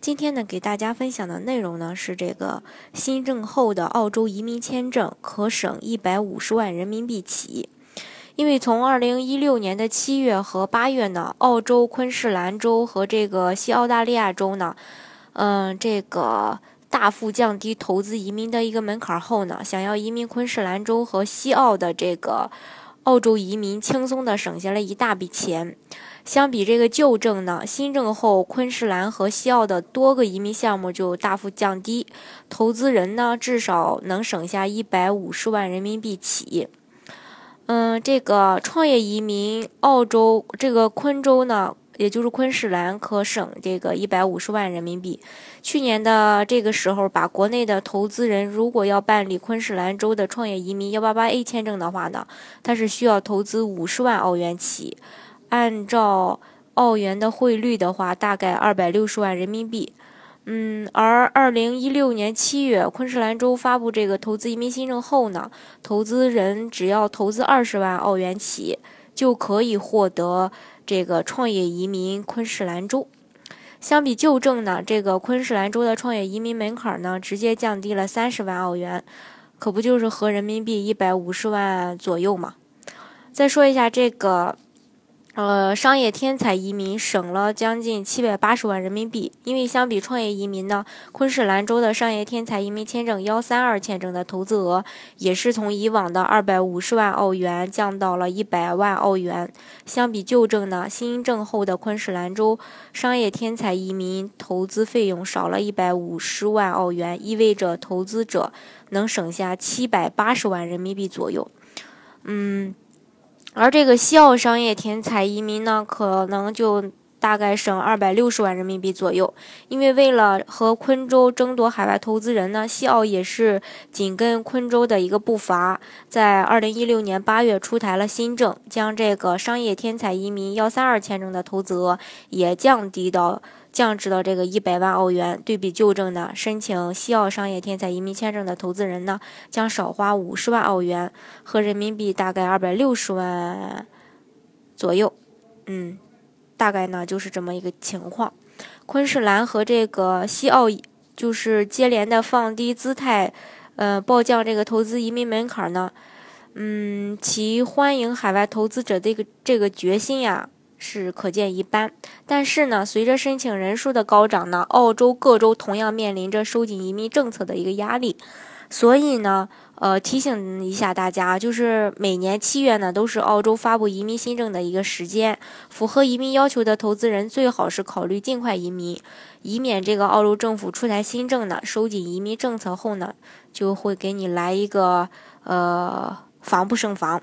今天呢，给大家分享的内容呢是这个新政后的澳洲移民签证可省一百五十万人民币起。因为从二零一六年的七月和八月呢，澳洲昆士兰州和这个西澳大利亚州呢，嗯，这个大幅降低投资移民的一个门槛后呢，想要移民昆士兰州和西澳的这个澳洲移民轻松的省下了一大笔钱。相比这个旧政呢，新政后昆士兰和西澳的多个移民项目就大幅降低，投资人呢至少能省下一百五十万人民币起。嗯，这个创业移民澳洲这个昆州呢，也就是昆士兰可省这个一百五十万人民币。去年的这个时候，把国内的投资人如果要办理昆士兰州的创业移民幺八八 A 签证的话呢，他是需要投资五十万澳元起。按照澳元的汇率的话，大概二百六十万人民币。嗯，而二零一六年七月，昆士兰州发布这个投资移民新政后呢，投资人只要投资二十万澳元起，就可以获得这个创业移民昆士兰州。相比旧政呢，这个昆士兰州的创业移民门槛呢，直接降低了三十万澳元，可不就是合人民币一百五十万左右嘛？再说一下这个。呃，商业天才移民省了将近七百八十万人民币，因为相比创业移民呢，昆士兰州的商业天才移民签证幺三二签证的投资额也是从以往的二百五十万澳元降到了一百万澳元。相比旧证呢，新政后的昆士兰州商业天才移民投资费用少了一百五十万澳元，意味着投资者能省下七百八十万人民币左右。嗯。而这个西澳商业天才移民呢，可能就大概省二百六十万人民币左右。因为为了和昆州争夺海外投资人呢，西澳也是紧跟昆州的一个步伐，在二零一六年八月出台了新政，将这个商业天才移民幺三二签证的投资额也降低到。降至到这个一百万澳元，对比旧证呢，申请西澳商业天才移民签证的投资人呢，将少花五十万澳元，和人民币大概二百六十万左右。嗯，大概呢就是这么一个情况。昆士兰和这个西澳就是接连的放低姿态，呃，暴降这个投资移民门槛呢，嗯，其欢迎海外投资者这个这个决心呀。是可见一斑，但是呢，随着申请人数的高涨呢，澳洲各州同样面临着收紧移民政策的一个压力，所以呢，呃，提醒一下大家，就是每年七月呢，都是澳洲发布移民新政的一个时间，符合移民要求的投资人最好是考虑尽快移民，以免这个澳洲政府出台新政呢，收紧移民政策后呢，就会给你来一个呃防不胜防。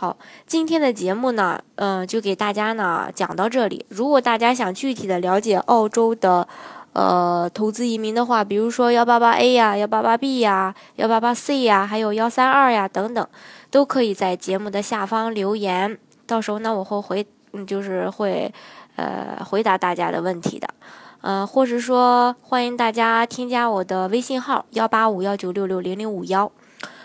好，今天的节目呢，嗯，就给大家呢讲到这里。如果大家想具体的了解澳洲的，呃，投资移民的话，比如说幺八八 A 呀、幺八八 B 呀、幺八八 C 呀，还有幺三二呀等等，都可以在节目的下方留言。到时候呢，我会回，嗯，就是会，呃，回答大家的问题的。嗯，或者说欢迎大家添加我的微信号幺八五幺九六六零零五幺。